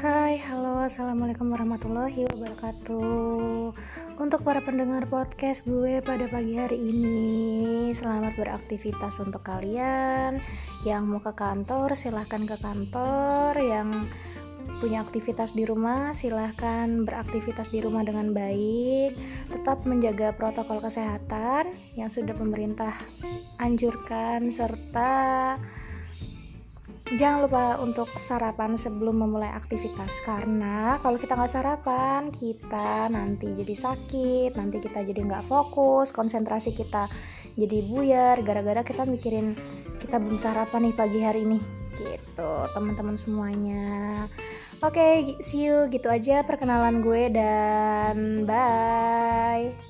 assalamualaikum warahmatullahi wabarakatuh. Untuk para pendengar podcast gue pada pagi hari ini, selamat beraktivitas untuk kalian yang mau ke kantor. Silahkan ke kantor, yang punya aktivitas di rumah, silahkan beraktivitas di rumah dengan baik. Tetap menjaga protokol kesehatan yang sudah pemerintah anjurkan, serta jangan lupa untuk sarapan sebelum memulai aktivitas karena kalau kita nggak sarapan kita nanti jadi sakit nanti kita jadi nggak fokus konsentrasi kita jadi buyar gara-gara kita mikirin kita belum sarapan nih pagi hari ini. Gitu teman-teman semuanya. Oke okay, see you gitu aja perkenalan gue dan bye